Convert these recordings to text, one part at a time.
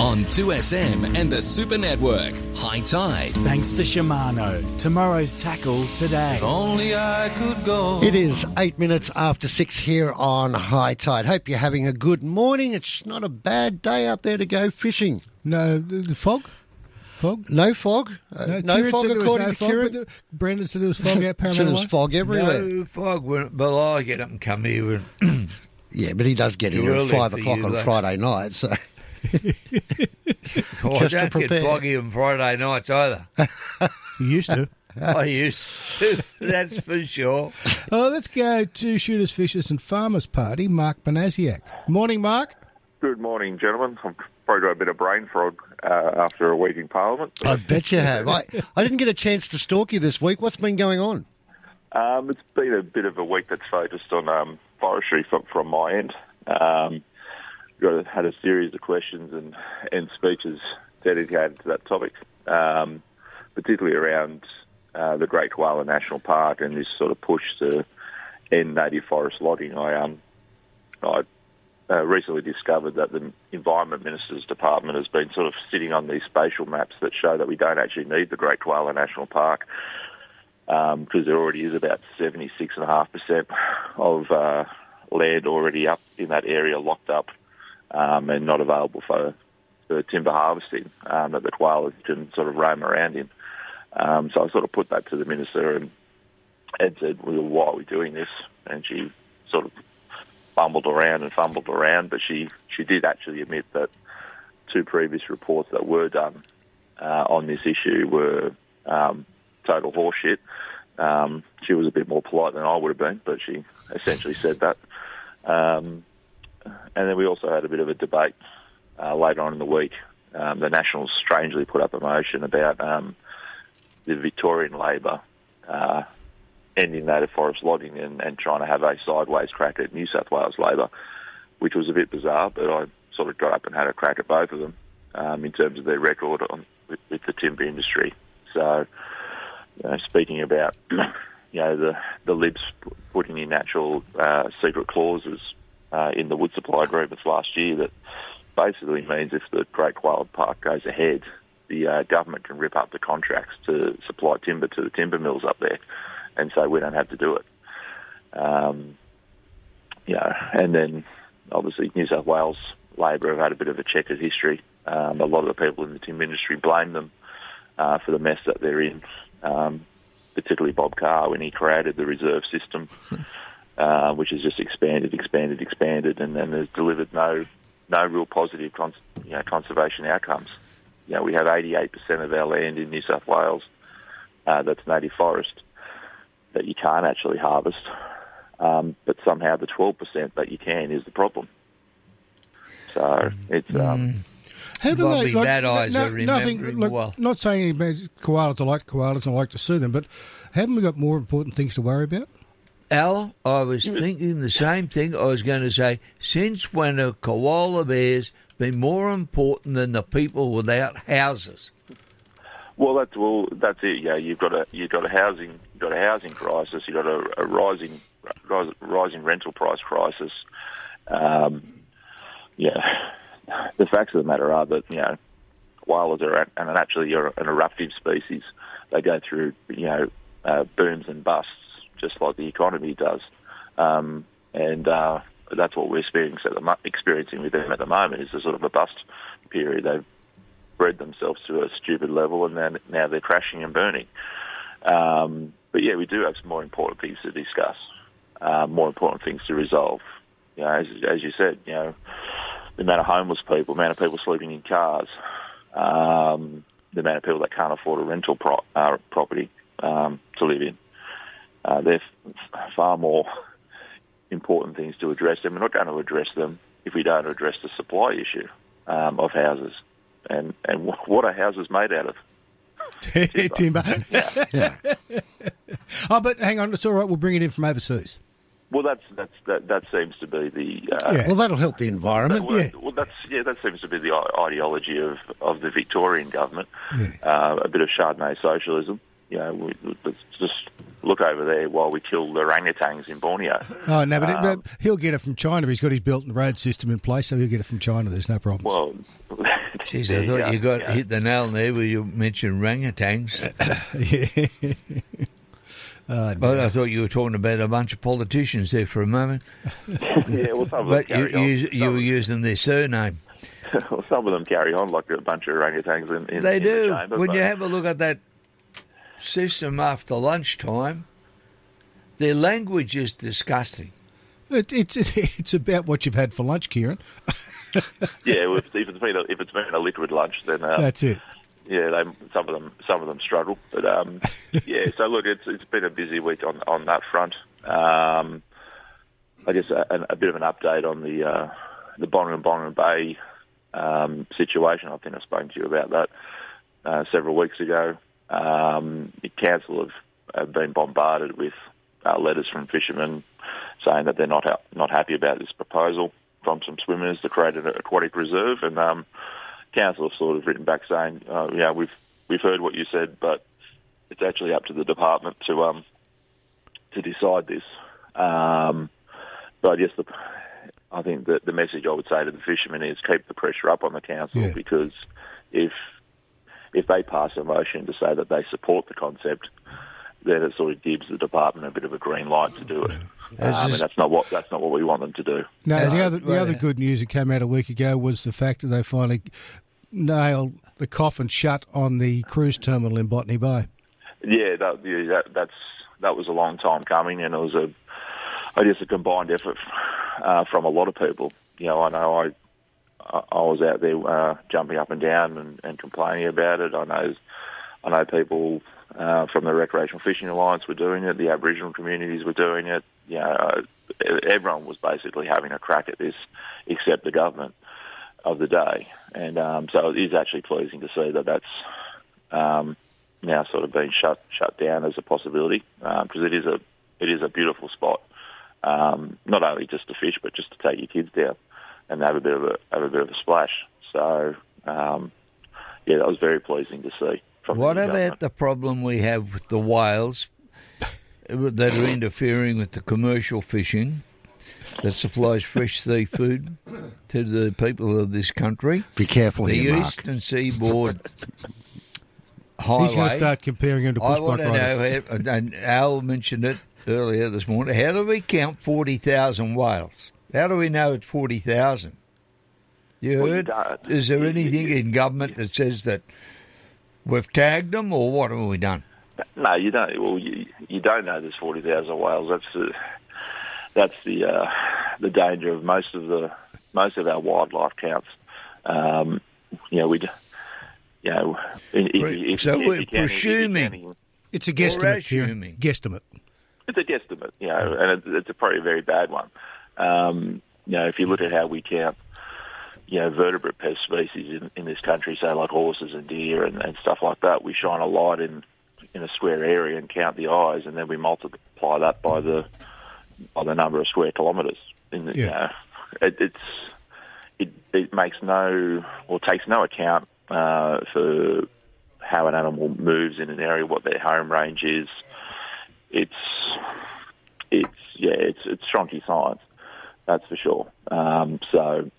on 2SM and the Super Network. High Tide. Thanks to Shimano. Tomorrow's tackle today. If Only I could go. It is eight minutes after six here on High Tide. Hope you're having a good morning. It's not a bad day out there to go fishing. No, the, the fog? Fog? No fog. Uh, no, Kieran fog said there was according no to Kieran. but Brendan said there was fog out So Parramatta there's Way. fog everywhere. No fog, when- but I get up and come here. And, Yeah, but he does get here at five o'clock on though. Friday night. So I Just to don't get prepare. foggy on Friday nights either. You used to. I used to, that's for sure. oh, let's go to Shooters, Fishers and Farmers Party, Mark Banasiak. Morning, Mark. Good morning, gentlemen. I've probably got a bit of brain fog uh, after a week in Parliament. I bet you have. I, I didn't get a chance to stalk you this week. What's been going on? Um, it's been a bit of a week that's focused on um, forestry from, from my end. Um, got had a series of questions and, and speeches dedicated to that topic, um, particularly around uh, the Great Koala National Park and this sort of push to end native forest logging. I um, I uh, recently discovered that the Environment Minister's Department has been sort of sitting on these spatial maps that show that we don't actually need the Great Koala National Park because there already is about 76.5% of uh, land already up in that area locked up um, and not available for, timber harvesting um, that the koalas can sort of roam around in. Um, so I sort of put that to the minister and, and said, well, why are we doing this? And she sort of fumbled around and fumbled around, but she, she did actually admit that two previous reports that were done uh, on this issue were um, total horseshit. Um, she was a bit more polite than I would have been, but she essentially said that. Um, and then we also had a bit of a debate uh, later on in the week. Um, the Nationals strangely put up a motion about um, the Victorian Labor uh, ending native forest logging and, and trying to have a sideways crack at New South Wales Labor, which was a bit bizarre, but I sort of got up and had a crack at both of them um, in terms of their record on, with, with the timber industry. So, you know, speaking about you know the the libs putting in natural uh, secret clauses uh, in the wood supply agreements last year that basically means if the Great Koala Park goes ahead, the uh, government can rip up the contracts to supply timber to the timber mills up there, and so we don't have to do it. Um, you know, and then obviously New South Wales Labor have had a bit of a checkered history. Um, a lot of the people in the timber industry blame them uh, for the mess that they're in, um, particularly Bob Carr when he created the reserve system, uh, which has just expanded, expanded, expanded, and, and has delivered no no real positive cons- you know, conservation outcomes. You know, we have 88% of our land in New South Wales uh, that's native forest that you can't actually harvest, um, but somehow the 12% that you can is the problem. So it's um, Haven't Bobby they, Bad Eyes no- are nothing, remembering look, well. Not saying any bad koalas, I like koalas and I like to sue them, but haven't we got more important things to worry about? Al, I was thinking the same thing. I was going to say, since when are koala bears been more important than the people without houses? Well, that's well, that's it. Yeah, you've got a you've got a housing you've got a housing crisis. You've got a, a rising rise, rising rental price crisis. Um, yeah, the facts of the matter are that you know, koalas are and actually are an eruptive species. They go through you know uh, booms and busts just like the economy does, um, and uh, that's what we're experiencing with them at the moment is a sort of a bust period. They've bred themselves to a stupid level, and then now they're crashing and burning. Um, but yeah, we do have some more important things to discuss, uh, more important things to resolve. You know, as, as you said, you know, the amount of homeless people, the amount of people sleeping in cars, um, the amount of people that can't afford a rental pro- uh, property um, to live in. Uh, they're f- far more important things to address, and we're not going to address them if we don't address the supply issue um, of houses. And and wh- what are houses made out of? Timber. Yeah. oh, but hang on, it's all right. We'll bring it in from overseas. Well, that's that's that that seems to be the uh, Yeah. Well, that'll help the environment. Well, Yeah. well, that's yeah, that seems to be the ideology of, of the Victorian government. Uh, a bit of Chardonnay socialism. You know, we, let's just look over there while we kill the orangutans in Borneo. Oh, no, but, it, Um, but he'll get it from China. He's got his Belt and Road system in place, so he'll get it from China. There's no problem. Well, Jeez, I you thought go, you got yeah. hit the nail there where you mentioned orangutans. yeah. Uh, Oh, I, I thought you were talking about a bunch of politicians there for a moment, yeah, well, some of them but you, you, you were using their surname. well, some of them carry on like a bunch of orangutans in, in, They in the do. chamber, when you have a look at that system after lunchtime, their language is disgusting. it, it's it's about what you've had for lunch, Kieran. yeah, if, if it's been a, if it's been a liquid lunch, then uh, That's it. yeah, they, some of them some of them struggle. But um, yeah, so look, it's it's been a busy week on on that front. Um, I guess a, a bit of an update on the uh, the Bonner and Bonner Bay um, situation. I think I spoke to you about that uh, several weeks ago. Um, the council have, have been bombarded with uh, letters from fishermen saying that they're not ha- not happy about this proposal from some swimmers to create an aquatic reserve, and um, council have sort of written back saying, uh, "Yeah, we've we've heard what you said, but it's actually up to the department to um to decide this." Um, but yes, the I think that the message I would say to the fishermen is keep the pressure up on the council Yeah. because if if they pass a motion to say that they support the concept, then it sort of gives the department a bit of a green light to do it. Um, is- and that's not what that's not what we want them to do. No, the other the right. other good news that came out a week ago was the fact that they finally nailed the coffin shut on the cruise terminal in Botany Bay. Yeah, that, yeah that, that's that was a long time coming, and it was a, I guess, a combined effort uh, from a lot of people. You know, I know I, I I was out there uh, jumping up and down and, and complaining about it. I know, I know people uh, from the Recreational Fishing Alliance were doing it. The Aboriginal communities were doing it. You know, uh, everyone was basically having a crack at this, except the government of the day. And um, so it is actually pleasing to see that that's um, now sort of been shut shut down as a possibility because it is a it is a beautiful spot. Um, not only just to fish, but just to take your kids down and have a bit of a have a bit of a splash. So um, yeah, that was very pleasing to see. From What the about the problem we have with the whales that are interfering with the commercial fishing that supplies fresh seafood to the people of this country? Be careful The here, Mark. Eastern Seaboard He's going to start comparing him to I want to riders. know, and Al mentioned it earlier this morning. How do we count 40,000 whales? How do we know it's 40,000? You Well, you heard? don't. Is there You- anything you- in government that says that we've tagged them, or what have we done? No, you don't. Well, you, you don't know there's forty thousand whales. That's the that's the uh, the danger of most of the most of our wildlife counts. Um, you know, we, you know, if, if, So if we're can- if you're presuming. counting- It's a guesstimate, Kieran. assuming. Guesstimate. it's a guesstimate, you know, and it's, it's a probably a very bad one. Um, you know, if you look at how we count, you know, vertebrate pest species in, in this country, say like horses and deer and, and stuff like that, we shine a light in in a square area and count the eyes, and then we multiply that by the by the number of square kilometres. In the, you Yeah. know, it, it's it, it makes no or takes no account uh, for how an animal moves in an area, what their home range is. It's it's yeah, it's it's stronky science, that's for sure. Um, so,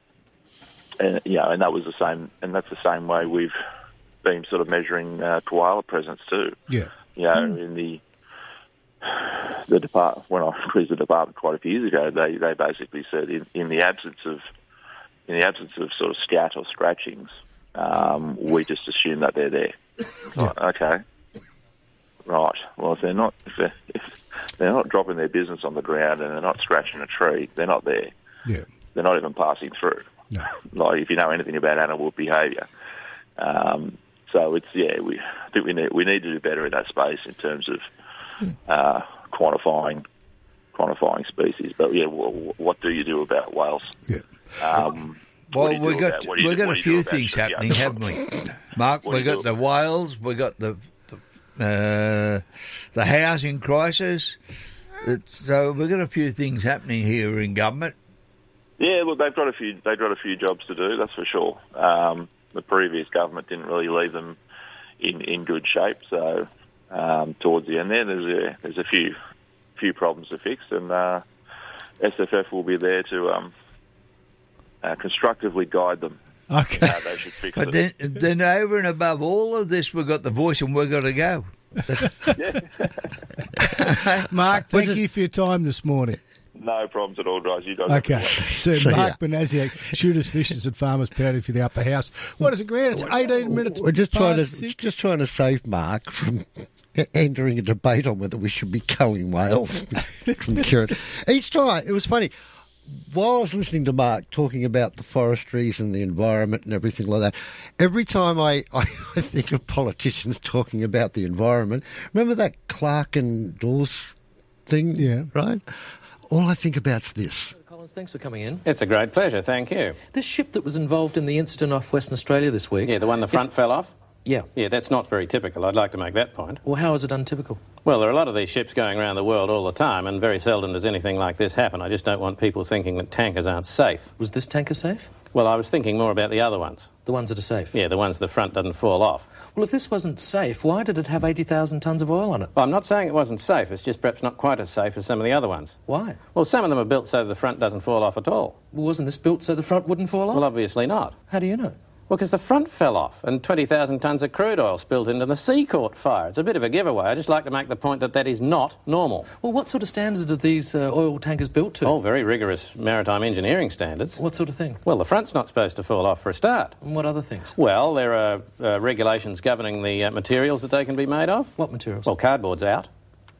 and you know, and that was the same, and that's the same way we've been sort of measuring uh, koala presence too. Yeah. You know, in the the department when I quizzed the department quite a few years ago, they they basically said in, in the absence of in the absence of sort of scat or scratchings, um, we just assume that they're there. Like, okay, right. Well, if they're not if they're, if they're not dropping their business on the ground and they're not scratching a tree, they're not there. Yeah. They're not even passing through. No. Like if you know anything about animal behaviour. Um, so it's yeah, we I think we need we need to do better in that space in terms of uh, quantifying quantifying species. But yeah, w- what do you do about whales? Yeah. Um, Well, we do got about- what we got a few things happening, haven't we? Mark, we do you got the whales, we got the the, uh, the housing crisis. It's, so we've got a few things happening here in government. Yeah, look, they've got a few. They've got a few jobs to do. That's for sure. Um, the previous government didn't really leave them in, in good shape. So um, towards the end, there, there's a there's a few few problems to fix, and uh, SFF will be there to um, uh, constructively guide them Okay. They should fix But it. then, then over and above all of this, we've got the voice and we've got to go. Mark, thank it- you for your time this morning. No problems at all, guys. You guys. have a Okay. good one. So, Mark ya. Banasiak, shooters, fishers, and farmers pouting for the upper house. What is it, Grant? It's 18 minutes. We're just trying to six. just trying to save Mark from entering a debate on whether we should be culling whales from Kieran. Each time it was funny. While I was listening to Mark talking about the forestries and the environment and everything like that, every time I, I think of politicians talking about the environment, remember that Clarke and Dawes thing? Yeah. Right? All I think about's this. Collins, thanks for coming in. It's a great pleasure, thank you. This ship that was involved in the incident off Western Australia this week. Yeah, the one the front fell off? Yeah. Yeah, that's not very typical. I'd like to make that point. Well, how is it untypical? Well, there are a lot of these ships going around the world all the time, and very seldom does anything like this happen. I just don't want people thinking that tankers aren't safe. Was this tanker safe? Well, I was thinking more about the other ones. The ones that are safe? Yeah, the ones the front doesn't fall off. Well, if this wasn't safe, why did it have 80,000 tonnes of oil on it? Well, I'm not saying it wasn't safe. It's just perhaps not quite as safe as some of the other ones. Why? Well, some of them are built so the front doesn't fall off at all. Well, wasn't this built so the front wouldn't fall off? Well, obviously not. how do you know? Well, because the front fell off and 20,000 tonnes of crude oil spilled into the sea caught fire. It's a bit of a giveaway. I just like to make the point that that is not normal. Well, what sort of standards are these uh, oil tankers built to? Oh, very rigorous maritime engineering standards. What sort of thing? Well, the front's not supposed to fall off for a start. And what other things? Well, there are uh, regulations governing the uh, materials that they can be made of. What materials? Well, cardboard's out.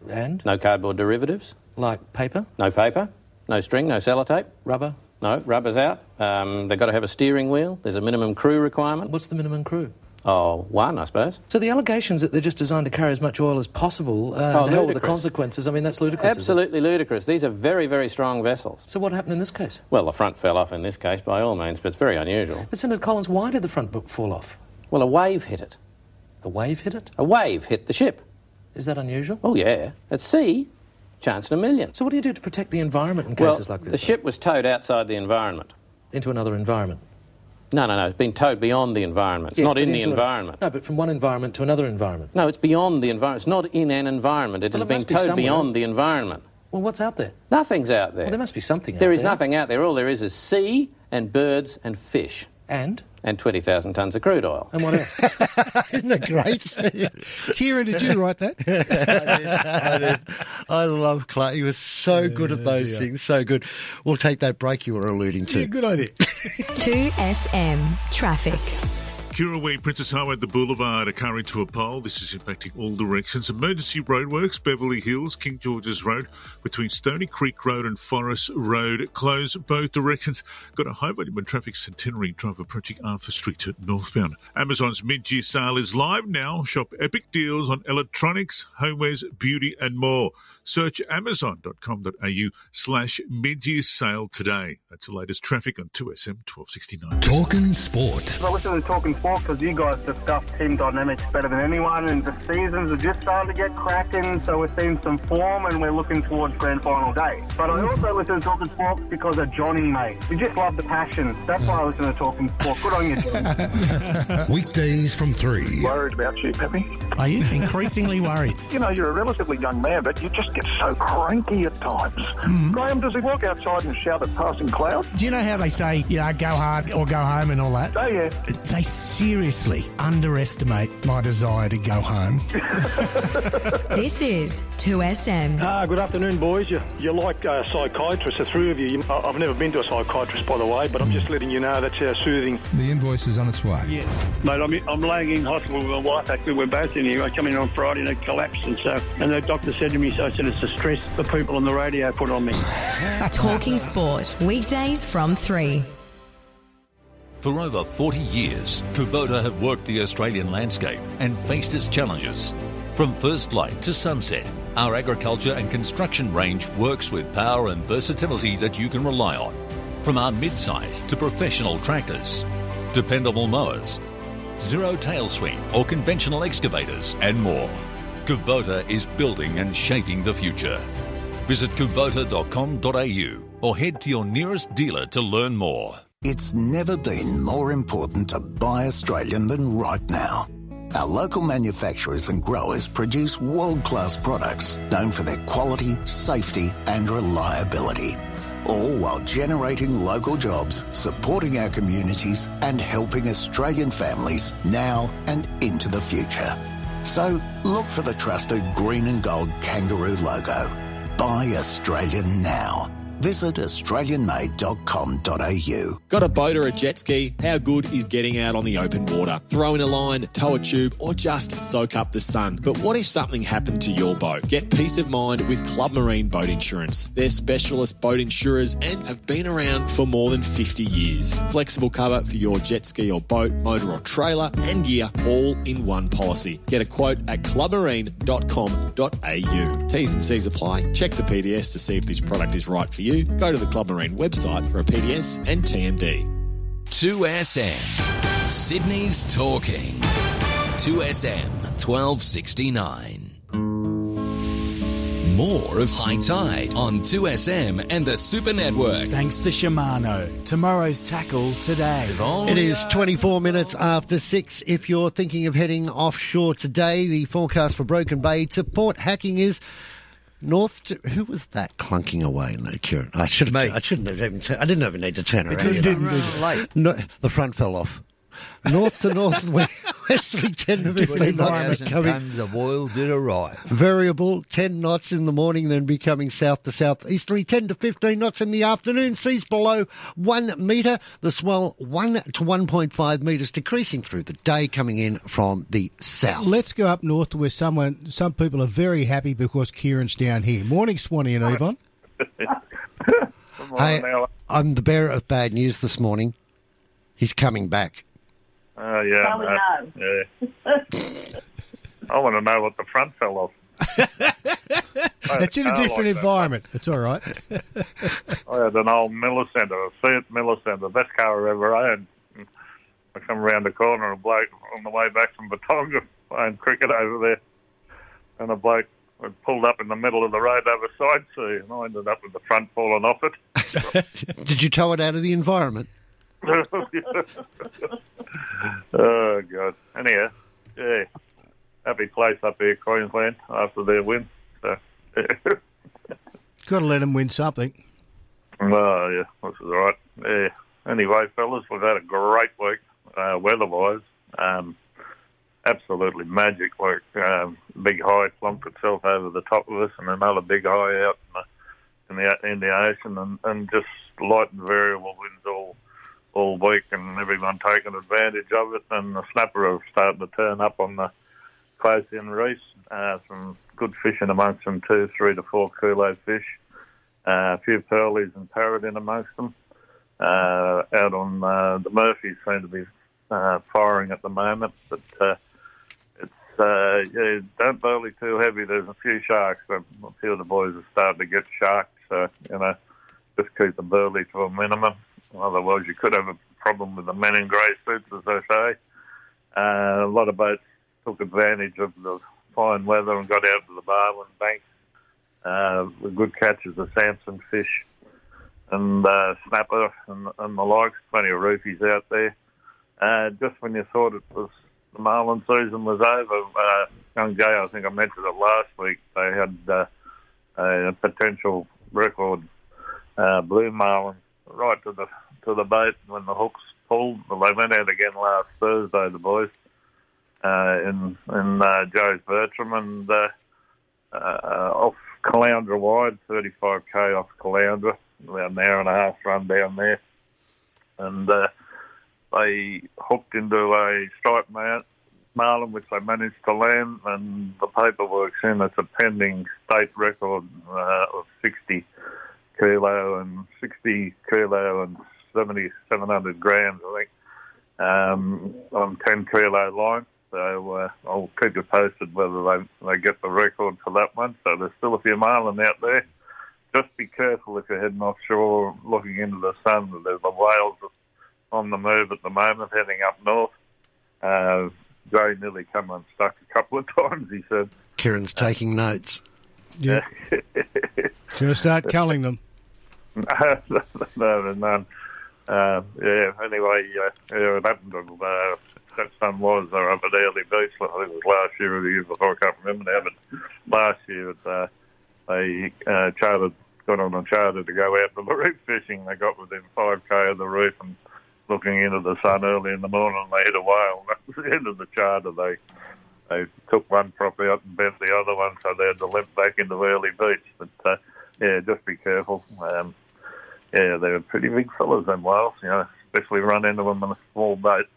and? No cardboard derivatives. Like paper, No paper. No string. No sellotape. rubber? No, rubber's out. Um, they've got to have a steering wheel. There's a minimum crew requirement. What's the minimum crew? Oh, one, I suppose. So the allegations that they're just designed to carry as much oil as possible, uh, Oh, and with the consequences, I mean, that's ludicrous. Absolutely ludicrous. These are very, very strong vessels. So what happened in this case? Well, the front fell off in this case, by all means, but it's very unusual. But Senator Collins, why did the front book fall off? Well, a wave hit it. A wave hit it? A wave hit the ship. Is that unusual? Oh, yeah. At sea, chance in a million. So what do you do to protect the environment in well, cases like this? the then? ship was towed outside the environment. into another environment. No, no, no. It's been towed beyond the environment. It's Yes, not in the into a- environment. no, but from one environment to another environment. No, it's beyond the environment. It's not in an environment. It Well, has been be towed somewhere. beyond the environment. Well, what's out there? Nothing's out there. Well, there must be something out there. There is there. nothing out there. All there is is sea and birds and fish And? and 20,000 tonnes of crude oil. And what else? Isn't it great? Kieran, did you write that? I did. I love Clarke. He was so good at those things. So good. We'll take that break you were alluding to. yeah, good idea. 2SM Traffic. Kirrawee, Princes Highway, the Boulevard, a car into a pole. This is impacting all directions. Emergency roadworks, Beverly Hills, King George's Road, between Stony Creek Road and Forest Road. Close both directions. Got a high volume of traffic Centenary Drive approaching Arthur Street at northbound. Amazon's mid-year sale is live now. Shop epic deals on electronics, homewares, beauty, and more. Search amazon.com.au slash mid-year sale today. That's the latest traffic on 2SM 1269. Talking sport. I listen to Talking Sport because you guys discuss team dynamics better than anyone, and the seasons are just starting to get cracking. So we're seeing some form, and we're looking towards grand final day. But I also listen to Talking Sport because of Johnny, mate. You just love the passion. That's why I listen to Talking Sport. Good on you, Johnny. Weekdays from 3. Worried about you, Peppy. Are you increasingly worried? You know, you're a relatively young man, but you just get so cranky at times. Graham, does he walk outside and shout at passing clouds? Do you know how they say, you know, go hard or go home and all that? Oh, yeah. They seriously underestimate my desire to go home. This is 2SM. Ah, good afternoon, boys. You, you're like uh, psychiatrists, the three of you. you. I- I've never been to a psychiatrist, by the way, but I'm just letting you know that's how soothing. The invoice is on its way. Yes. Mate, I'm, I'm laying in hospital with my wife. Actually, we're both in here. I come in on Friday and it collapsed, and so and the doctor said to me, so I it's the stress the people on the radio put on me. Talking Sport. Weekdays from 3. For over 40 years, Kubota have worked the Australian landscape and faced its challenges. From first light to sunset, our agriculture and construction range works with power and versatility that you can rely on. From our mid-size to professional tractors, dependable mowers, zero tail swing or conventional excavators, and more. Kubota is building and shaping the future. Visit kubota.com.au or head to your nearest dealer to learn more. It's never been more important to buy Australian than right now. Our local manufacturers and growers produce world class products known for their quality, safety, and reliability. all while generating local jobs, supporting our communities, and helping Australian families now and into the future. So look for the trusted green and gold kangaroo logo. Buy Australian now. Visit australianmade.com.au. Got a boat or a jet ski? How good is getting out on the open water? Throw in a line, tow a tube, or just soak up the sun. But what if something happened to your boat? Get peace of mind with Club Marine Boat Insurance. They're specialist boat insurers and have been around for more than 50 years. Flexible cover for your jet ski or boat, motor or trailer, and gear all in one policy. Get a quote at clubmarine.com.au. T's and C's apply. Check the PDS to see if this product is right for you. Go to the Club Marine website for a PDS and TMD. 2SM. Sydney's talking. 2SM 1269. More of High Tide on 2SM and the Super Network. Thanks to Shimano. Tomorrow's tackle today. It is 24 minutes after 6. If you're thinking of heading offshore today, the forecast for Broken Bay to Port Hacking is north to. Who was that clunking away in there, Kieran? I should have. I shouldn't have even. I didn't even need to turn around. didn't, didn't, didn't. No, the front fell off. North to northwesterly 10 to 15 knots becoming tons of oil did arrive. variable 10 knots in the morning, then becoming south to southeasterly 10 to 15 knots in the afternoon. Seas below 1 metre. The swell 1 to 1.5 metres, decreasing through the day, coming in from the south. Let's go up north where someone, some people are very happy because Kieran's down here. Morning, Swanee and Yvonne. Hey, I'm the bearer of bad news this morning. He's coming back. Oh, yeah. Now we no. Yeah. I want to know what the front fell off. It's in a different like that. environment. It's all right. I had an old Miller Centre, a Fiat Millecento, best car I ever owned. I come around the corner, a bloke on the way back from Batonga playing cricket over there, and a bloke had pulled up in the middle of the road over side sea, and I ended up with the front falling off it. Did you tow it out of the environment? oh God! Anyhow, yeah, happy place up here, Queensland, after their win. So, Got to let them win something. Oh, yeah, this is all right. Yeah. Anyway, fellas, we've had a great week uh, weather-wise. Um, absolutely magic week. Um, big high plumped itself over the top of us, and another big high out in the in the, in the ocean, and, and just light and variable winds all week, and everyone taking advantage of it. And the snapper are starting to turn up on the close in reefs. Uh, some good fishing amongst them two, three to four kilo fish. Uh, a few pearlies and parrot in amongst them. Uh, out on uh, the Murphys seem to be uh, firing at the moment, but uh, it's yeah, don't burley too heavy. There's a few sharks. A few of the boys are starting to get sharked, so you know, just keep the burley to a minimum. Otherwise, you could have a problem with the men in grey suits, as they say. Uh, a lot of boats took advantage of the fine weather and got out to the Barwon banks. Uh, good catches of Samson fish and uh, snapper and, and the likes. Plenty of roofies out there. Uh, just when you thought it was the marlin season was over, uh, young Jay, I think I mentioned it last week. They had uh, a potential record uh, blue marlin right to the to the boat when the hooks pulled. Well, they went out again last Thursday, the boys, uh, in in uh, Joe's Bertram and uh, uh, off Caloundra wide, 35k off Caloundra, about an hour and a half run down there, and uh, they hooked into a striped ma- marlin, which they managed to land, and the paperwork's in. It's a pending state record uh, of 60 kilo and 60 kilo and 70, 700 grams, I think, um, on 10 kilo line. So uh, I'll keep you posted whether they, they get the record for that one. So there's still a few marlin out there. Just be careful if you're heading offshore, looking into the sun. There's the whales on the move at the moment, heading up north. Uh, Jay nearly come unstuck a couple of times, he said. Kieran's taking notes. Yeah. Should I start culling them? no, there's none. Uh, yeah, anyway, uh, yeah, it happened to, uh, that sun was uh, up at Early Beach, I think it was last year or the year before, I can't remember now, but last year uh, they uh, chartered got on a charter to go out to the reef fishing. They got within 5k of the reef and looking into the sun early in the morning. They hit a whale. That was the end of the charter. They they took one prop out and bent the other one, so they had to limp back into early beach. But uh, yeah, just be careful. Um, yeah, they're pretty big fellas, them whales. You know, especially run into them in a small boat.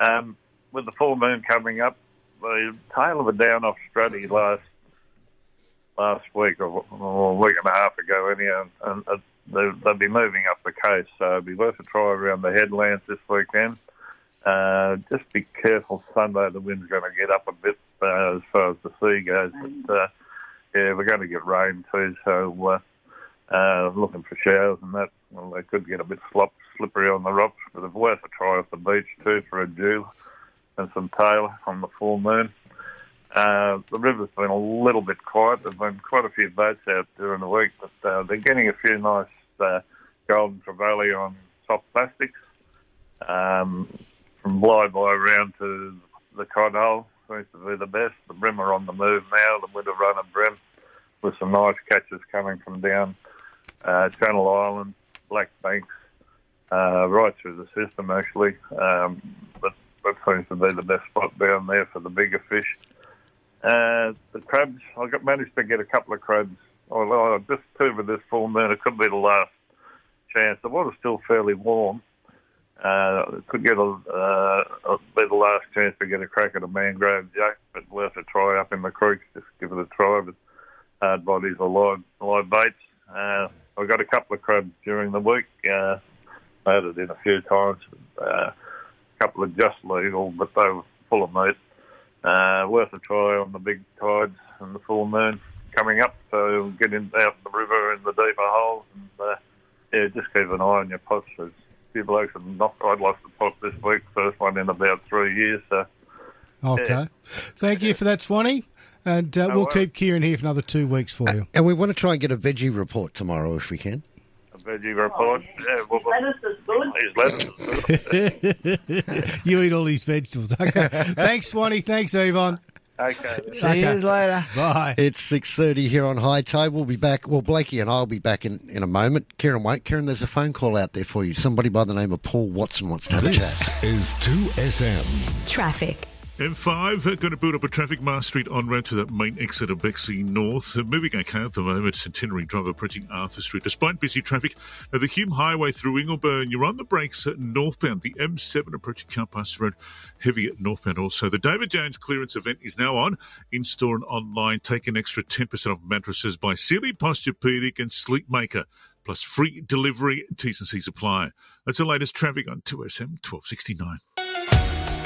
Um, with the full moon coming up, the tail of a down off Strutty last last week or, a week and a half ago, anyhow, and, and they, they'll be moving up the coast, so it'd be worth a try around the headlands this weekend. Uh, just be careful Sunday, the wind's going to get up a bit uh, as far as the sea goes. But, uh, yeah, we're going to get rain too, so uh, uh, looking for showers and that. Well, they could get a bit slop, slippery on the rocks, but it's worth a try off the beach too for a dew and some tail on the full moon. Uh, the river's been a little bit quiet. There's been quite a few boats out during the week, but uh, they're getting a few nice uh, golden trevally on soft plastics. Um, from Bli Bli around to the Cod Hole seems to be the best. The bream are on the move now, the winter runner bream, with some nice catches coming from down uh, Channel Island, Black Banks, uh, right through the system actually. Um, but that seems to be the best spot down there for the bigger fish. Uh, the crabs, I got managed to get a couple of crabs. Oh, well, just two with this full moon. It could be the last chance. The water's still fairly warm. Uh, could get a, uh, be the last chance to get a crack at a mangrove jack, but worth a try up in the creeks. Just give it a try. But hard bodies or live live baits. Uh, I got a couple of crabs during the week. Uh, I had it in a few times. Uh, a couple of just legal, but they were full of meat. Uh, worth a try on the big tides and the full moon coming up. So get in out in the river in the deeper holes and uh, yeah, just keep an eye on your pots. There's a few blokes have knocked. I'd lost a pot this week, first one in about three years. So Okay. Yeah. Thank you for that, Swanee. And uh, No we'll worries. keep Kieran here for another two weeks for you. And we want to try and get a veggie report tomorrow if we can. a veggie report. Yeah, well, lettuce is good. Lettuce is good. you eat all these vegetables. Okay. Thanks, Swanee. Thanks, Yvonne. Okay. See yous later. Bye. It's six thirty here on High Tide. We'll be back. Well, Blakey and I'll be back in, in a moment. Kieran won't. Kieran, there's a phone call out there for you. Somebody by the name of Paul Watson wants to have a chat. This is 2SM. Traffic. M5 uh, going to build up a traffic Marsh Street on road to that main exit of Bexley North. Uh, moving okay at the moment. Centenary Drive approaching Arthur Street. Despite busy traffic, now the Hume Highway through Ingleburn, you're on the brakes at northbound. The M7 approaching Cowpasture Road, heavy at northbound also. The David Jones clearance event is now on. In store and online. Take an extra 10% off mattresses by Sealy Posturepedic and Sleepmaker, Plus free delivery, T's and C's apply. That's the latest traffic on 2SM 1269.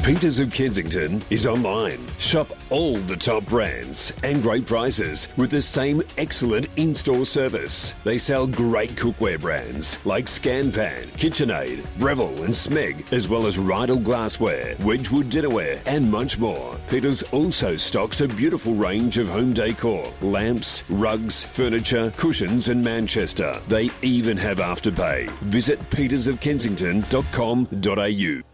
Peters of Kensington is online. Shop all the top brands and great prices with the same excellent in store service. They sell great cookware brands like Scanpan, KitchenAid, Breville, and Smeg, as well as Riedel glassware, Wedgwood dinnerware, and much more. Peters also stocks a beautiful range of home decor, lamps, rugs, furniture, cushions, and Manchester. They even have afterpay. Visit petersofkensington.com.au.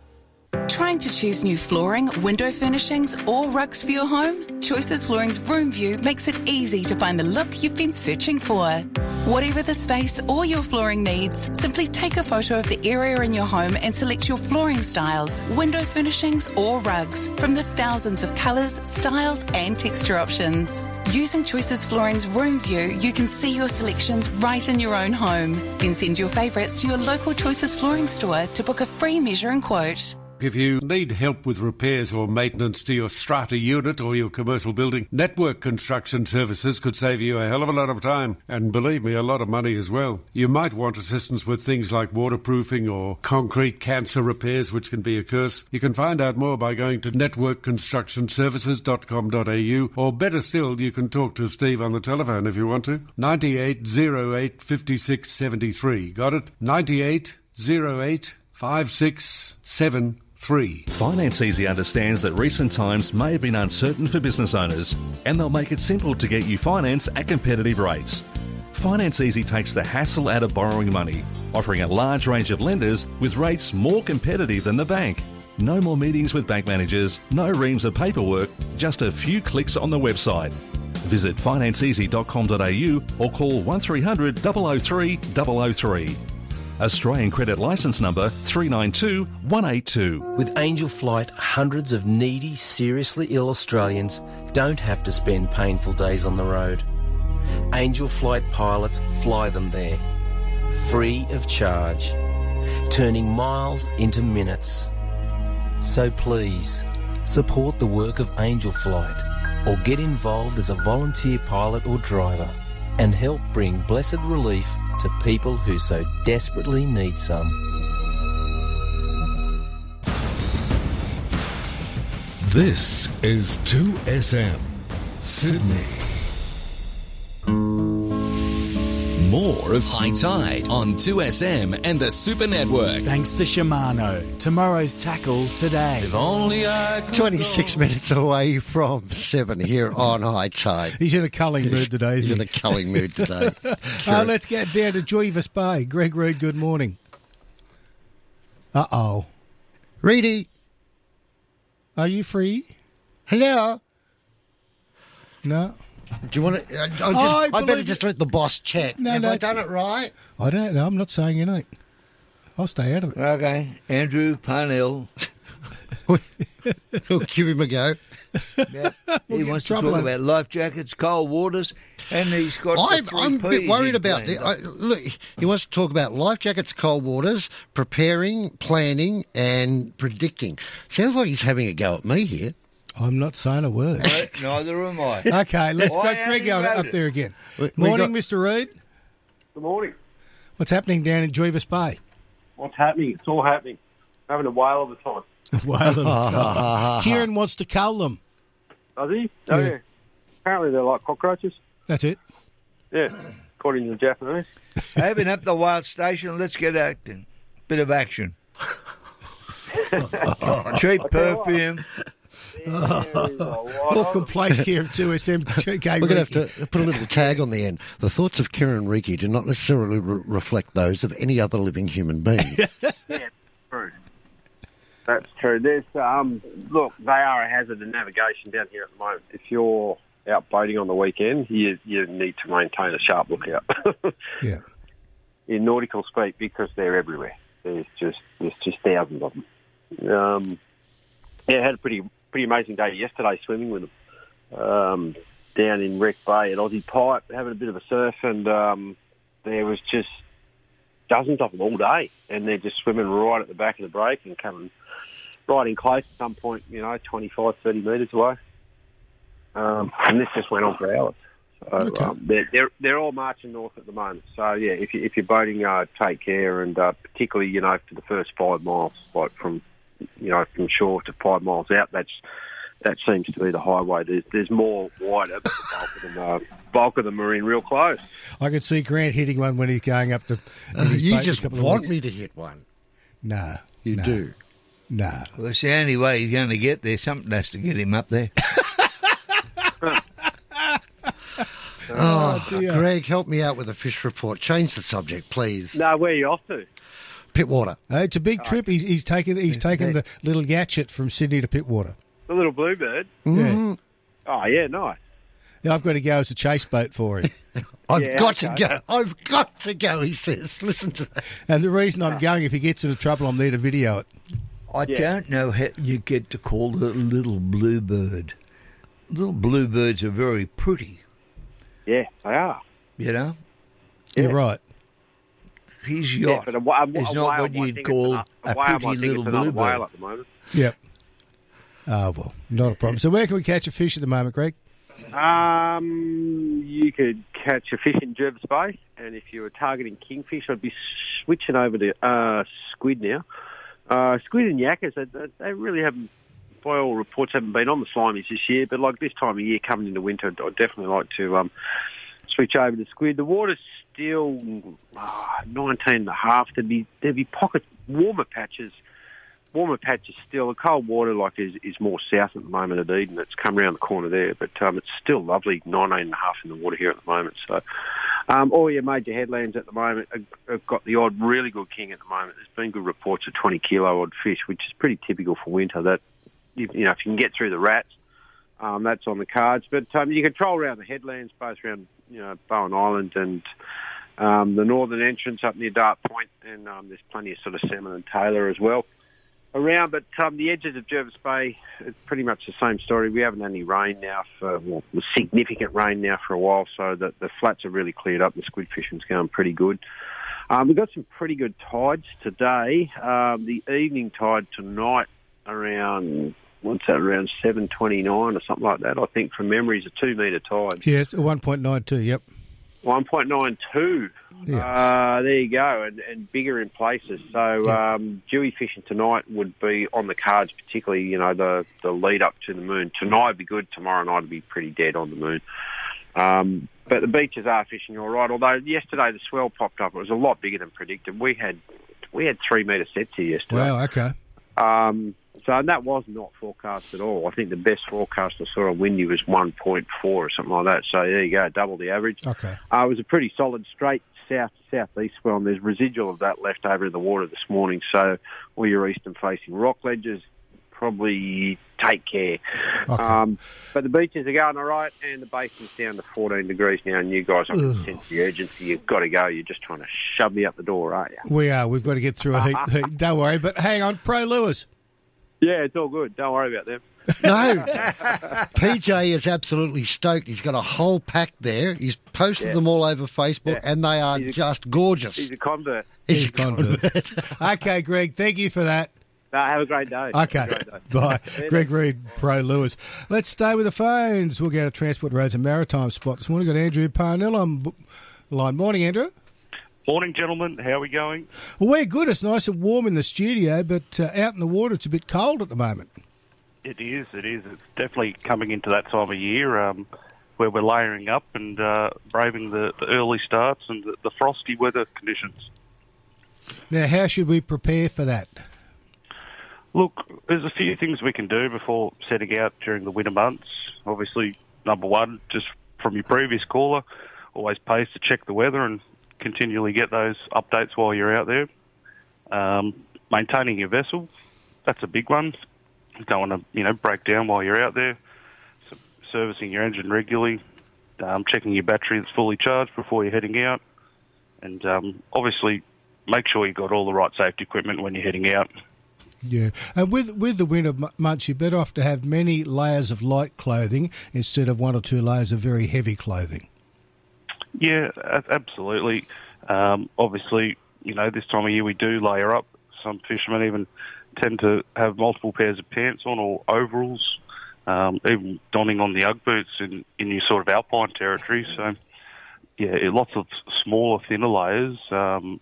Trying to choose new flooring, window furnishings, or rugs for your home? Choices Flooring's Room View makes it easy to find the look you've been searching for. Whatever the space or your flooring needs, simply take a photo of the area in your home and select your flooring styles, window furnishings, or rugs from the thousands of colours, styles, and texture options. Using Choices Flooring's Room View, you can see your selections right in your own home. Then send your favourites to your local Choices Flooring store to book a free measure and quote. If you need help with repairs or maintenance to your strata unit or your commercial building, Network Construction Services could save you a hell of a lot of time and believe me, a lot of money as well. You might want assistance with things like waterproofing or concrete cancer repairs, which can be a curse. You can find out more by going to networkconstructionservices.com.au or better still, you can talk to Steve on the telephone if you want to. 9808 5673. Got it? 9808 5673. Finance Easy understands that recent times may have been uncertain for business owners, and they'll make it simple to get you finance at competitive rates. Finance Easy takes the hassle out of borrowing money, offering a large range of lenders with rates more competitive than the bank. No more meetings with bank managers, no reams of paperwork, just a few clicks on the website. Visit financeeasy.com.au or call 1300 003 003. Australian credit licence number 392182. With Angel Flight, hundreds of needy, seriously ill Australians don't have to spend painful days on the road. Angel Flight pilots fly them there, free of charge, turning miles into minutes. So please, support the work of Angel Flight or get involved as a volunteer pilot or driver and help bring blessed relief to people who so desperately need some. This is 2SM Sydney. More of High Tide on 2SM and the Super Network. Thanks to Shimano. Tomorrow's tackle today. If only I 26 minutes away from 7 here on High Tide. He's in a culling mood today. He's Isn't in a culling mood today. Uh, let's get down to Jervis Bay. Greg Reed, good morning. Uh oh. Reedy. Are you free? Hello. No. Do you want to? Uh, I, just, I I, better just let the boss check. No, Have no, I it's- done it right? I don't know. I'm not saying anything. I'll stay out of it. Okay, Andrew Parnell. We'll give him a go. Yeah. We'll he wants to talk on- about life jackets, cold waters, and he's got. I'm, the three I'm a bit worried about this. I, look, he wants to talk about life jackets, cold waters, preparing, planning, and predicting. Sounds like he's having a go at me here. I'm not saying a word. No, Neither am I. Okay, let's Why go. Greg you up there again. We- we Morning, got- Mr. Reed. Good morning. What's happening down in Jervis Bay? What's happening? It's all happening. Having a whale of a time. Whale of a time. Kieran wants to cull them. Does he? Oh, Yeah. yeah. Apparently they're like cockroaches. That's it. Yeah, according to the Japanese. Open up the wild station. Let's get acting. Bit of action. Cheap perfume. Welcome, place care of 2SM. K We're going to have to put a little tag on the end. The thoughts of Kieran Riki do not necessarily re- reflect those of any other living human being. yeah, True. That's true. There's um look, they are a hazard in navigation down here at the moment. If you're out boating on the weekend, you you need to maintain a sharp lookout. yeah. In nautical speak, because they're everywhere. There's just there's just thousands of them. Um, yeah, I had a pretty pretty amazing day yesterday swimming with them um, down in Wreck Bay at Aussie Pipe, having a bit of a surf, and um, there was just dozens of them all day, and they're just swimming right at the back of the break and coming right in close at some point, you know, 25, 30 metres away. Um, and this just went on for hours. So um, they're, they're they're all marching north at the moment. So yeah, if you if you're boating, uh, take care, and uh, particularly you know for the first five miles, like from you know from shore to five miles out, that's that seems to be the highway. There's there's more wider, but the bulk of them uh, bulk of them are in real close. I could see Grant hitting one when he's going up to. Uh, you boat in a just want weeks. me to hit one. No. You no, do. No. Well, it's the only way he's going to get there. Something has to get him up there. Oh, dear. Greg, help me out with a fish report. Change the subject, please. No, where are you off to? Pittwater. Uh, it's a big trip. He's, he's taken he's taken the little Gatchet from Sydney to Pittwater. The little bluebird. Mm-hmm. Oh yeah, nice. Yeah, I've got to go as a chase boat for him. I've Yeah, got okay. to go. I've got to go, he says. Listen to that. and the reason I'm going, if he gets into trouble, I'm there to video it. I don't know how you get to call the little bluebird. Little bluebirds are very pretty, Yeah, they are. you know. You're right. His Yeah, yacht but a, wa- a, is a not whale what you'd think call it's a a pretty little it's bluebird. whale at the moment. Yep. Oh, well, not a problem. So where can we catch a fish at the moment, Greg? Um, you could catch a fish in Jervis Bay, and if you were targeting kingfish, I'd be switching over to uh, squid now. Uh, squid and yakkers, they, they- they really haven't, by all reports, haven't been on the slimies this year. But like this time of year, coming into winter, I'd definitely like to um, switch over to squid. The water's still uh, 19 and a half. There'd be there'd be pocket warmer patches warmer patches still. The cold water like is, is more south at the moment at Eden. It's come around the corner there, but um, it's still lovely, 19 and a half in the water here at the moment. So um, all your major headlands at the moment have, have got the odd really good king at the moment. There's been good reports of 20 kilo odd fish, which is pretty typical for winter. That you, you know if you can get through the rats, Um, that's on the cards. But um, you can troll around the headlands, both around you know Bowen Island and um, the northern entrance up near Dart Point, and um, there's plenty of sort of salmon and tailor as well around. But um, the edges of Jervis Bay, it's pretty much the same story. We haven't had any rain now for well, significant rain now for a while, so the, the flats are really cleared up. The squid fishing's going pretty good. Um, we've got some pretty good tides today. Um, the evening tide tonight around what's that around seven twenty nine or something like that. I think from memory is a two metre tide. Yes, one point nine two. Yep. One point nine two. Uh, there you go, and, and bigger in places. So um, jewie fishing tonight would be on the cards, particularly you know the the lead up to the moon. Tonight would be good. Tomorrow night would be pretty dead on the moon. Um, but the beaches are fishing all right. Although yesterday the swell popped up, it was a lot bigger than predicted. We had we had three metre sets here yesterday. Wow. Okay. Um, so and that was not forecast at all. I think the best forecast I saw on windy was 1.4 or something like that. So there you go, double the average. Okay. Uh, it was a pretty solid straight south southeast swell, and there's residual of that left over in the water this morning. So all your eastern facing rock ledges, probably take care. Um, but the beaches are going all right, and the basin's down to 14 degrees now. And you guys, Ugh. sense the urgency. You've got to go. You're just trying to shove me up the door, aren't you? We are. We've got to get through a heat. heat. Don't worry. But hang on, Pro Lewis. Yeah, it's all good. Don't worry about them. No, PJ is absolutely stoked. He's got a whole pack there. He's posted Yeah. them all over Facebook, Yeah. and they are just gorgeous. He's a convert. He's a convert. okay, Greg. Thank you for that. No, have a great day. Okay. Have a great day. Bye. Greg Reed, Pro Lewis. Let's stay with the phones. We'll go to Transport Roads and Maritime spot this morning. We've got Andrew Parnell on b- line. Morning, Andrew. Morning, gentlemen. How are we going? Well, we're good. It's nice and warm in the studio, but uh, out in the water, it's a bit cold at the moment. It is. It is. It's definitely coming into that time of year um, where we're layering up and uh, braving the, the early starts and the, the frosty weather conditions. Now, how should we prepare for that? Look, there's a few things we can do before setting out during the winter months. Obviously, number one, just from your previous caller, always pays to check the weather and continually get those updates while you're out there. Um, maintaining your vessel, that's a big one. You don't want to, you know, break down while you're out there. S- servicing your engine regularly, um, checking your battery that's fully charged before you're heading out, and um, obviously make sure you've got all the right safety equipment when you're heading out. Yeah, and with with the winter months, you're better off to have many layers of light clothing instead of one or two layers of very heavy clothing. Yeah, absolutely. Um, obviously, you know, this time of year we do layer up. Some fishermen even tend to have multiple pairs of pants on or overalls, um, even donning on the UGG boots in, in your sort of alpine territory. So, yeah, lots of smaller, thinner layers. Um,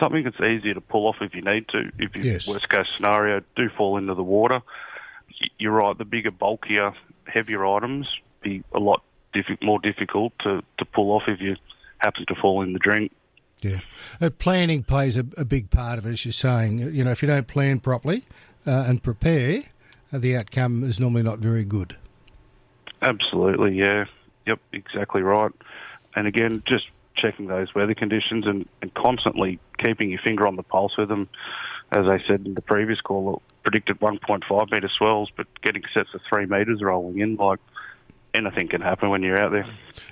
something that's easier to pull off if you need to. If you, Yes. worst case scenario, do fall into the water. You're right, the bigger, bulkier, heavier items be a lot diffi- more difficult to, to pull off if you happen to fall in the drink. Yeah, uh, planning plays a, a big part of it, as you're saying. You know, if you don't plan properly uh, and prepare, uh, the outcome is normally not very good. Absolutely, yeah. Yep, exactly right. And again, just checking those weather conditions and, and constantly keeping your finger on the pulse with them. As I said in the previous call, predicted 1.5 metre swells, but getting sets of three metres rolling in, like anything can happen when you're out there.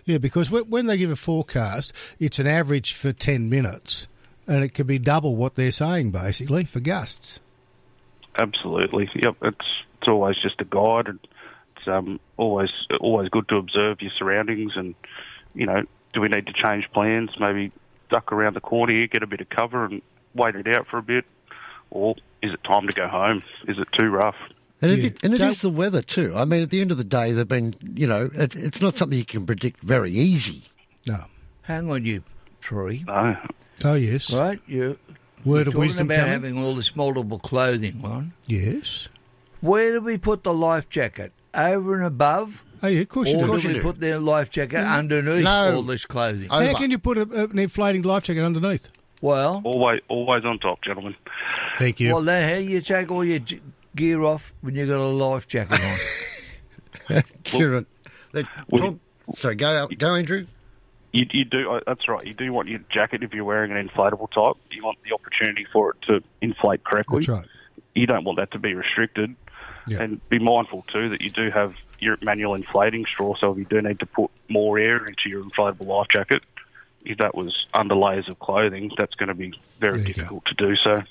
Yeah, because when they give a forecast, it's an average for 10 minutes, and it can be double what they're saying, basically, for gusts. Absolutely. Yep. It's it's always just a guide, and it's um, always always good to observe your surroundings. And you know, do we need to change plans? Maybe duck around the corner here, get a bit of cover, and wait it out for a bit, or is it time to go home? Is it too rough? And, it, and it is the weather too. I mean, at the end of the day, they've been, you know, it's, it's not something you can predict very easy. No. Hang on, you three. No. Oh, oh, yes. Right? You, Word you're of talking wisdom about coming? having all this multiple clothing on. Yes. Where do we put the life jacket? Over and above? Oh, yeah, of course you or do. do Of course we you do. put the life jacket No. underneath No. all this clothing? How can you put a, a- an inflating life jacket underneath? Well, Always always on top, gentlemen. Thank you. Well, then how you take all your j- gear off when you've got a life jacket on? Kieran, they talk, sorry, go, go, Andrew. You, you do. uh, That's right. You do want your jacket if you're wearing an inflatable type. You want the opportunity for it to inflate correctly. That's right. You don't want that to be restricted. And be mindful too that you do have your manual inflating straw. So if you do need to put more air into your inflatable life jacket, if that was under layers of clothing, that's going to be very difficult to do so.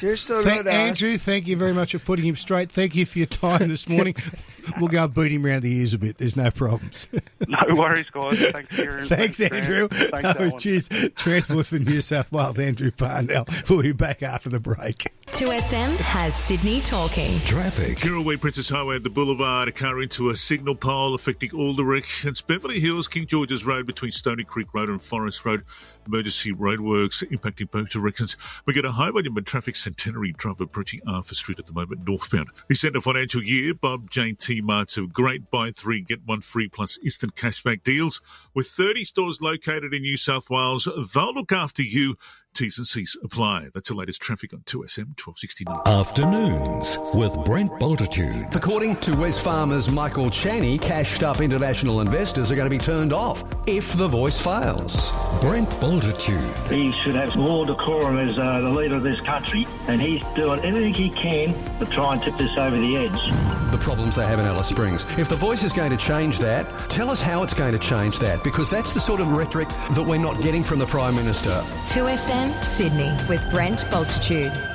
Just thought Thank, I'd ask- Andrew, thank you very much for putting him straight. Thank you for your time this morning. we'll go and boot him around the ears a bit. There's no problems. No worries, guys. Thanks for your Thanks, Andrew. Thanks, Alan. cheers. Transport for New South Wales, Andrew Parnell. We'll be back after the break. 2SM has Sydney talking. Traffic. Kirrawee Princes Highway at the Boulevard, a car into a signal pole affecting all directions. Beverly Hills, King George's Road between Stony Creek Road and Forest Road. Emergency roadworks impacting both directions. We get a high volume of traffic centenary drive approaching Arthur Street at the moment, northbound. This end of financial year, Bob Jane T Marts of great buy three, get one free plus instant cashback deals. With 30 stores located in New South Wales, they'll look after you. T's and C's apply. That's the latest traffic on 2SM 1269. Afternoons with Brent Bultitude. According to Wesfarmers Michael Chaney, cashed up international investors are going to be turned off if the voice fails. Brent Bultitude. He should have more decorum as uh, the leader of this country, and he's doing everything he can to try and tip this over the edge. The problems they have in Alice Springs. If the voice is going to change that, tell us how it's going to change that, because that's the sort of rhetoric that we're not getting from the Prime Minister. 2SM Sydney with Brent Bultitude.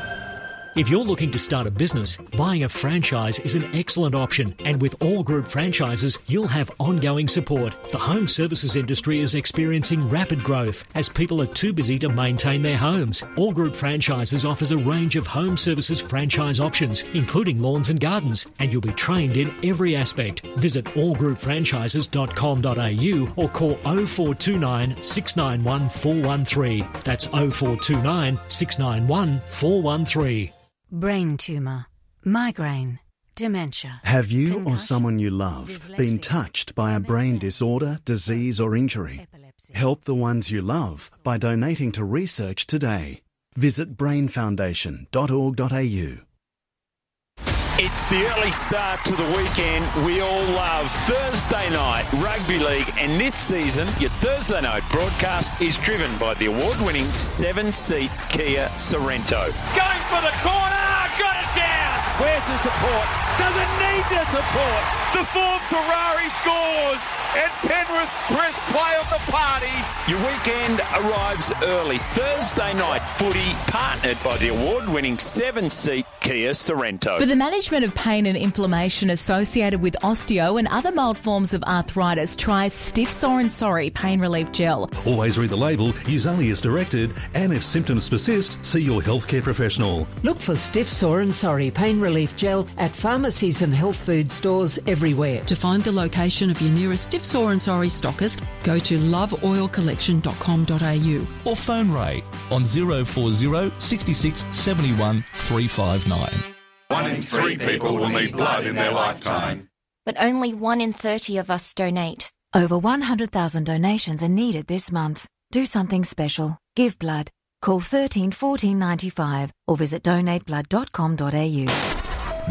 If you're looking to start a business, buying a franchise is an excellent option, and with all group franchises, you'll have ongoing support. The home services industry is experiencing rapid growth as people are too busy to maintain their homes. All Group Franchises offers a range of home services franchise options, including lawns and gardens, and you'll be trained in every aspect. Visit allgroupfranchises.com.au or call 0429 691 413. That's 0429 691 413. Brain tumour, migraine, dementia. Have you or someone you love been touched by a brain disorder, disease, or injury? Help the ones you love by donating to research today. Visit brainfoundation.org.au. It's the early start to the weekend we all love. Thursday night rugby league, and this season, your Thursday night broadcast is driven by the award winning seven seat Kia Sorento. Going for the corner, got it down. Where's the support? Doesn't need the support. The Ford Ferrari scores, and Penrith press play on the party. Your weekend arrives early. Thursday night footy, partnered by the award winning seven seat Kia Sorento. For the management of pain and inflammation associated with osteo and other mild forms of arthritis, try Stiff Sore and Sorry Pain Relief Gel. Always read the label, use only as directed, and if symptoms persist, see your healthcare professional. Look for Stiff Sore and Sorry Pain Relief Gel at pharmacies and health food stores everywhere. To find the location of your nearest Stiff Sore and Sorry stockist, go to loveoilcollection.com.au. Or phone Ray on 040 66 71 359. One in three people will need blood in their lifetime. But only one in 30 of us donate. Over 100,000 donations are needed this month. Do something special. Give blood. Call 13 14 95 or visit donateblood.com.au.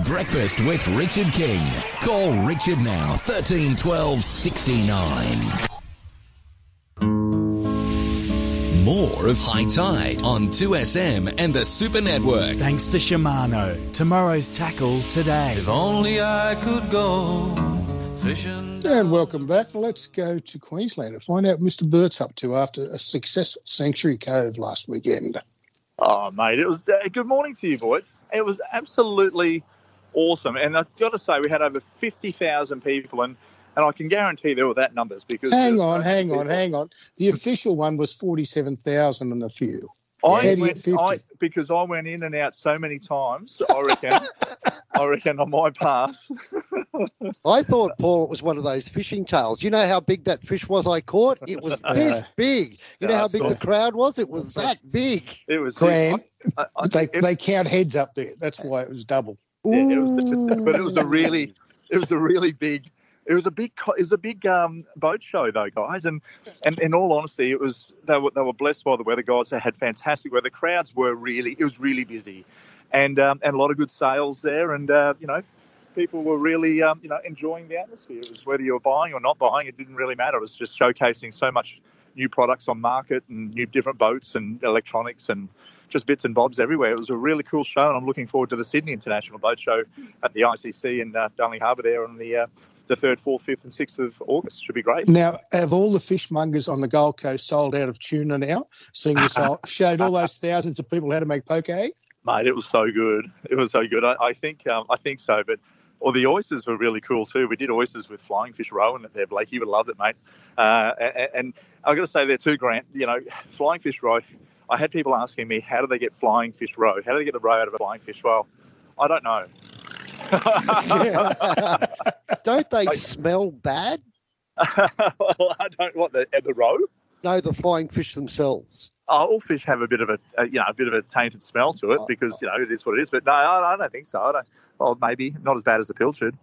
Breakfast with Richard King. Call Richard now 13 12 69. More of High Tide on 2SM and the Super Network. Thanks to Shimano. Tomorrow's tackle today. If only I could go fishing. And welcome back. Let's go to Queensland and find out what Mr. Burt's up to after a success Sanctuary Cove last weekend. Oh, mate, it was uh, good morning to you, boys. It was absolutely awesome, and I've got to say, we had over fifty thousand people, and and I can guarantee there were that numbers because Hang on, uh, hang many on, hang on. The official one was 47,000 and a few. I How do you went, I, because I went in and out so many times. I reckon, I reckon on my pass. I thought, Paul, it was one of those fishing tails. You know how big that fish was I caught? It was this big. You know how big the crowd was? It was that big. It was Graham, they, they count heads up there. That's why it was double. Yeah, it was, but it was a really, it was a really big, it was a big, it was a big um, boat show though, guys. And and in all honesty, it was they were they were blessed by the weather gods. They had fantastic weather. The crowds were really, it was really busy, and um, and a lot of good sales there. And uh, you know, people were really um, you know enjoying the atmosphere. It was whether you were buying or not buying, it didn't really matter. It was just showcasing so much new products on market and new different boats and electronics and just bits and bobs everywhere. It was a really cool show, and I'm looking forward to the Sydney International Boat Show at the ICC in uh, Darling Harbour there on the uh, the third, fourth, fifth, and sixth of August. Should be great. Now, have all the fishmongers on the Gold Coast sold out of tuna now? Seeing you sold, showed all those thousands of people how to make poke. Mate, it was so good. It was so good. I, I think um, I think so, but. Or the oysters were really cool too. We did oysters with flying fish Rowan there, Blake. You would love it, mate. Uh, and, and I've got to say there too, Grant. You know, flying fish roe. I had people asking me, how do they get flying fish roe? How do they get the roe out of a flying fish? Well, I don't know. Don't they smell bad? well, I don't what the the roe. No, the flying fish themselves. Oh, all fish have a bit of a, a you know a bit of a tainted smell to it uh, because uh, you know it is what it is. But no, I, I don't think so. I don't. Well, maybe not as bad as a pilchard.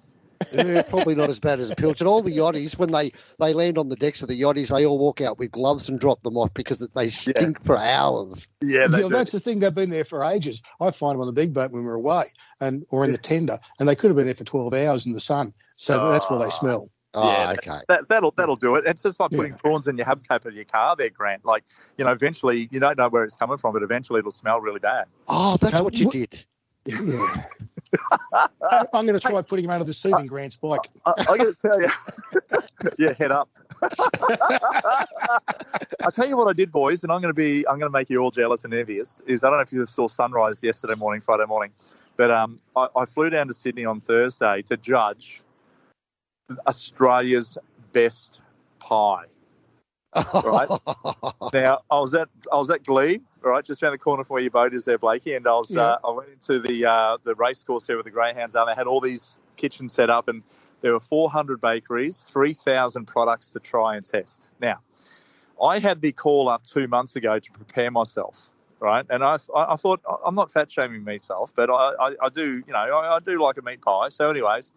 Yeah, probably not as bad as a pilchard. All the yachties, when they, they land on the decks of the yachties, they all walk out with gloves and drop them off because they stink yeah. for hours. Yeah, yeah that's the thing. They've been there for ages. I find them on the big boat when we're away, and or in the tender, and they could have been there for twelve hours in the sun. So oh. that's where they smell. Oh, yeah, okay. That, that'll that'll do it. It's just like putting yeah. prawns in your hubcap of your car, there, Grant. Like you know, eventually you don't know where it's coming from, but eventually it'll smell really bad. Oh, that's what you did. Yeah. I'm going to try putting him under the seat in Grant's bike. I, I, got to tell you, yeah, head up. I tell you what I did, boys, and I'm going to be, I'm going to make you all jealous and envious. Is I don't know if you saw sunrise yesterday morning, Friday morning, but um, I, I flew down to Sydney on Thursday to judge Australia's best pie. right now, I was at I was at Glebe, right, just around the corner from where your boat is there, Blakey, and I was yeah. uh, I went into the uh, the race course there with the greyhounds, and they had all these kitchens set up, and there were 400 bakeries, 3,000 products to try and test. Now, I had the call up two months ago to prepare myself, right, and I I, thought I'm not fat shaming myself, but I, I, I do you know I, I do like a meat pie, so anyways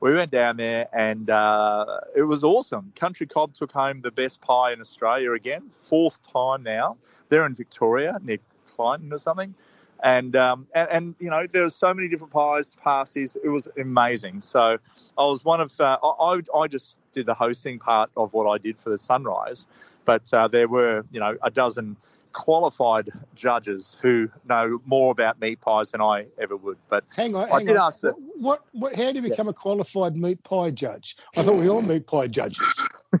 we went down there and uh, it was awesome. Country Cob took home the best pie in Australia again, fourth time now. They're in Victoria near Clinton or something. And, um, and, and you know there were so many different pies, pasties. It was amazing. So I was one of uh, I I just did the hosting part of what I did for the sunrise, but uh, there were you know a dozen qualified judges who know more about meat pies than I ever would. But hang on, hang I did on. ask that. What, what, how do you become yeah. a qualified meat pie judge? I thought we all meat pie judges.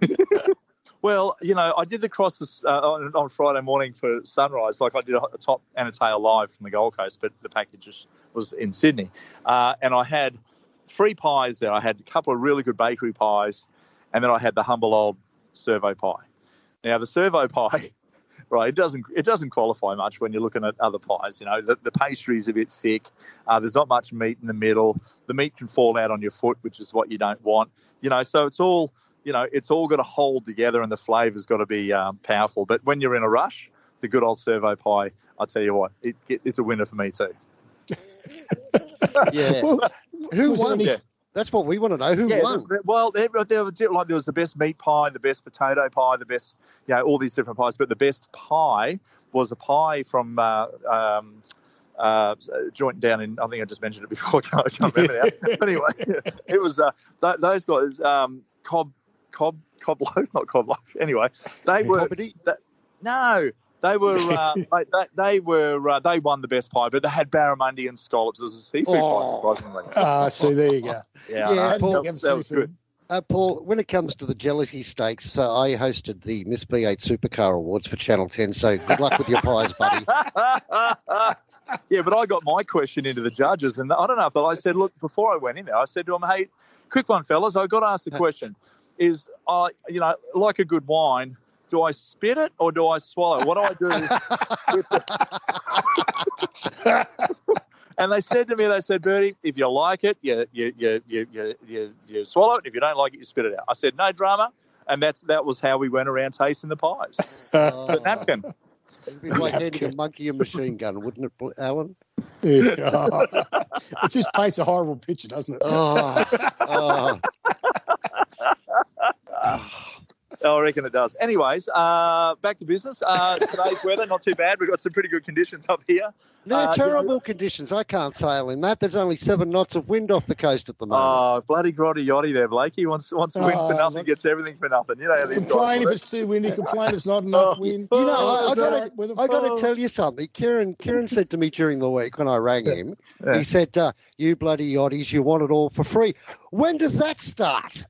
well, you know, I did the crosses uh, on, on, Friday morning for sunrise. Like I did a, top and a tail live from the Gold Coast, but the package was in Sydney, uh, and I had three pies there. I had a couple of really good bakery pies, and then I had the humble old servo pie. Now the servo pie right? It doesn't it doesn't qualify much when you're looking at other pies. You know, the, the pastry is a bit thick. Uh, there's not much meat in the middle. The meat can fall out on your foot, which is what you don't want. You know, so it's all you know, it's all got to hold together, and the flavor's got to be um, powerful. But when you're in a rush, the good old servo pie, I tell you what, it, it, it's a winner for me too. yeah. Well, Who won? Yeah. That's what we want to know. Who yeah, won? Well, there, there, was, like there was the best meat pie, the best potato pie, the best, you know, all these different pies. But the best pie was a pie from uh, um, uh, joint down in. I think I just mentioned it before. I can't remember now. anyway, it was uh, th- those guys. Um, cob, cob, cob loaf, not cob loaf. Anyway, they were. That, no, they were uh, they, they, were uh, they won the best pie, but they had barramundi and scallops as a seafood oh. pie, surprisingly. Ah, see, there you go. Yeah, yeah Paul, that, that was good. Uh, Paul, when it comes to the jealousy stakes, uh, I hosted the Miss B8 Supercar Awards for Channel 10, so good luck with your pies, buddy. yeah, but I got my question into the judges, and I don't know, but I said, look, before I went in there, I said to them, hey, quick one, fellas, I've got to ask the question. Is, uh, you know, like a good wine, do I spit it or do I swallow? What do I do? and they said to me, they said, Bertie, if you like it, you you you you you, you, you swallow it. If you don't like it, you spit it out. I said, no drama, and that's that was how we went around tasting the pies. Oh. the napkin. It'd be like handing a monkey a machine gun, wouldn't it, Alan? Yeah. it just paints a horrible picture, doesn't it? Oh. oh. I reckon it does. Anyways, uh, back to business. Uh, today's weather not too bad. We've got some pretty good conditions up here. No, Uh, terrible conditions. I can't sail in that. There's only seven knots of wind off the coast at the moment. Oh, bloody grotty yachty there, Blakey. Wants wants to win for Oh, nothing, look. gets everything for nothing. You know how these Complain guys if it's too windy. Complain if it's not enough wind. You know, I, I Oh, got with to, a- I got oh. to tell you something. Kieran, Kieran said to me during the week when I rang him, Yeah. he said, uh, "You bloody yachties, you want it all for free. When does that start?"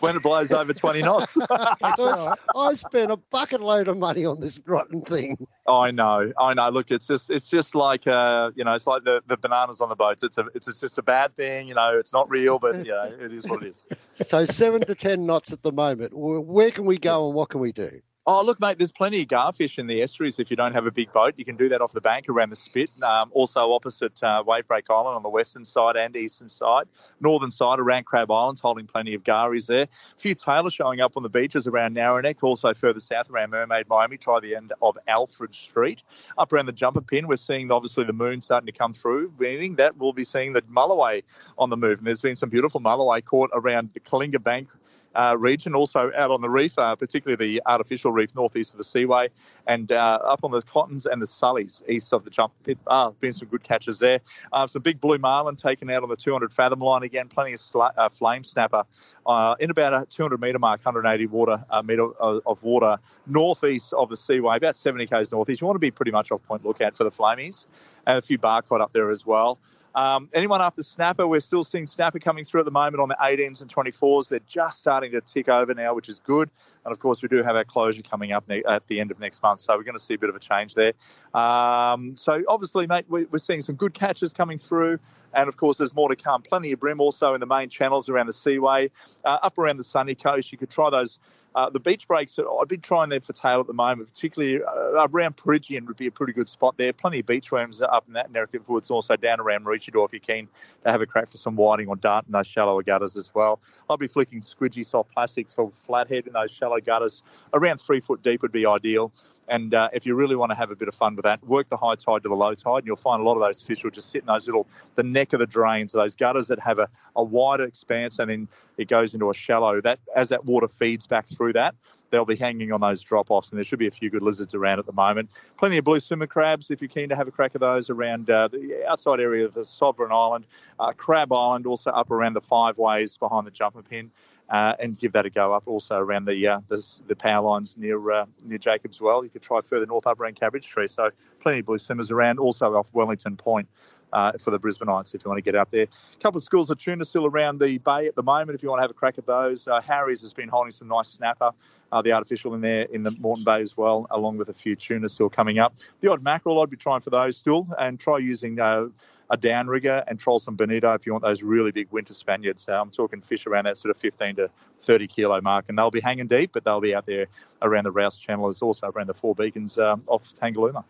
When it blows over 20 knots. I, I spent a bucket load of money on this rotten thing. I know, I know. Look, it's just it's just like uh, you know, it's like the, the bananas on the boats. It's a it's just a bad thing. You know, it's not real, but you know, it is what it is. So seven to ten knots at the moment. Where can we go and what can we do? Oh, look, mate, there's plenty of garfish in the estuaries if you don't have a big boat. You can do that off the bank around the spit. Um, also opposite uh, Wavebreak Island on the western side and eastern side. Northern side around Crab Islands holding plenty of garis there. A few tailor showing up on the beaches around Narrowneck. Also further south around Mermaid, Miami. Try the end of Alfred Street. Up around the Jumpinpin, we're seeing obviously the moon starting to come through, meaning that we'll be seeing the mulloway on the move. And there's been some beautiful mulloway caught around the Kalinga Bank uh, region, also out on the reef, uh, particularly the artificial reef northeast of the Seaway, and uh, up on the Cottons and the Sullies east of the jump pit. Uh, been some good catches there. Uh, some big blue marlin taken out on the 200 fathom line again. Plenty of sla- uh, flame snapper uh, in about a 200 metre mark, 180 water metre of, water northeast of the Seaway, about 70 k's northeast. You want to be pretty much off point lookout for the flamies, and a few bar caught up there as well. Um, anyone after snapper, we're still seeing snapper coming through at the moment on the 18s and 24s. They're just starting to tick over now, which is good. And of course, we do have our closure coming up ne- at the end of next month, so we're going to see a bit of a change there. Um, so obviously, mate, we- we're seeing some good catches coming through, and of course, there's more to come. Plenty of bream also in the main channels around the Seaway, uh, up around the sunny coast. You could try those. Uh, the beach breaks, I've been trying them for tail at the moment, particularly uh, around Peregian would be a pretty good spot there. Plenty of beach worms up in that Narratives Woods, also down around Maroochydore if you're keen to have a crack for some whiting or dart in those shallower gutters as well. I'll be flicking squidgy soft plastics for flathead in those shallow gutters. Around three foot deep would be ideal. And uh, if you really want to have a bit of fun with that, work the high tide to the low tide, and you'll find a lot of those fish will just sit in those little, the neck of the drains, those gutters that have a, a wider expanse, and then it goes into a shallow. That as that water feeds back through that, they'll be hanging on those drop offs, and there should be a few good lizards around at the moment. Plenty of blue swimmer crabs if you're keen to have a crack of those around uh, the outside area of the Sovereign Island, uh, Crab Island, also up around the five ways behind the Jumpinpin. Uh, and give that a go up also around the uh, the, the power lines near uh, near Jacobs Well. You could try further north up around Cabbage Tree. So plenty of blue swimmers around. Also off Wellington Point uh, for the Brisbaneites if you want to get out there. A couple of schools of tuna still around the bay at the moment if you want to have a crack at those. Uh, Harry's has been holding some nice snapper. Uh, the artificial in there in the Moreton Bay as well, along with a few tuna still coming up. The odd mackerel, I'd be trying for those still, and try using uh, a downrigger and troll some bonito if you want those really big winter Spaniards. Uh, I'm talking fish around that sort of 15 to 30 kilo mark, and they'll be hanging deep, but they'll be out there around the Rouse Channel, as also around the Four Beacons um, off Tangalooma.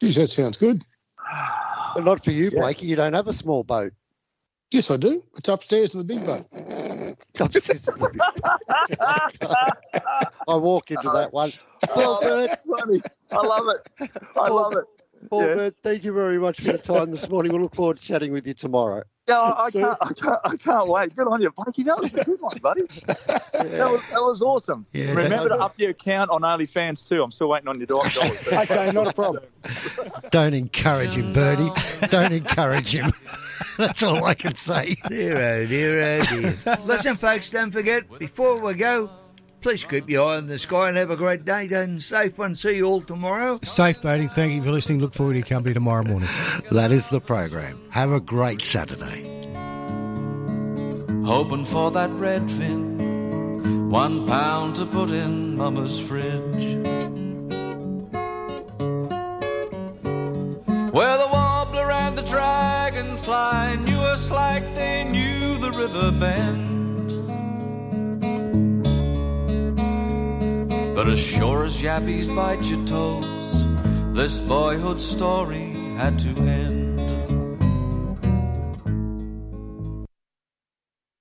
Geez, that sounds good. But not for you, Blakey. You don't have a small boat. Yes, I do. It's upstairs in the big boat. I walk into that one. Paul Burt. funny. I love it. I love it. Paul Yeah. Burt, thank you very much for your time this morning. We'll look forward to chatting with you tomorrow. Yeah, I, I can't, I can't, I can't wait. Good on you, Blakey. That was a good one, buddy. That was, that was awesome. Yeah, Remember to up your account on OnlyFans too. I'm still waiting on your dollars. okay, not a problem. Don't encourage him, Bertie. Don't encourage him. That's all I can say. Dear oh dear oh dear. Listen, folks, don't forget, before we go, please keep your eye on the sky and have a great day and safe one. See you all tomorrow. Safe boating. Thank you for listening. Look forward to your company tomorrow morning. That is the program. Have a great Saturday. Hoping for that redfin, one pound to put in Mama's fridge. Where the warbler and the dragonfly knew us like they knew the river bend. But as sure as yappies bite your toes, this boyhood story had to end.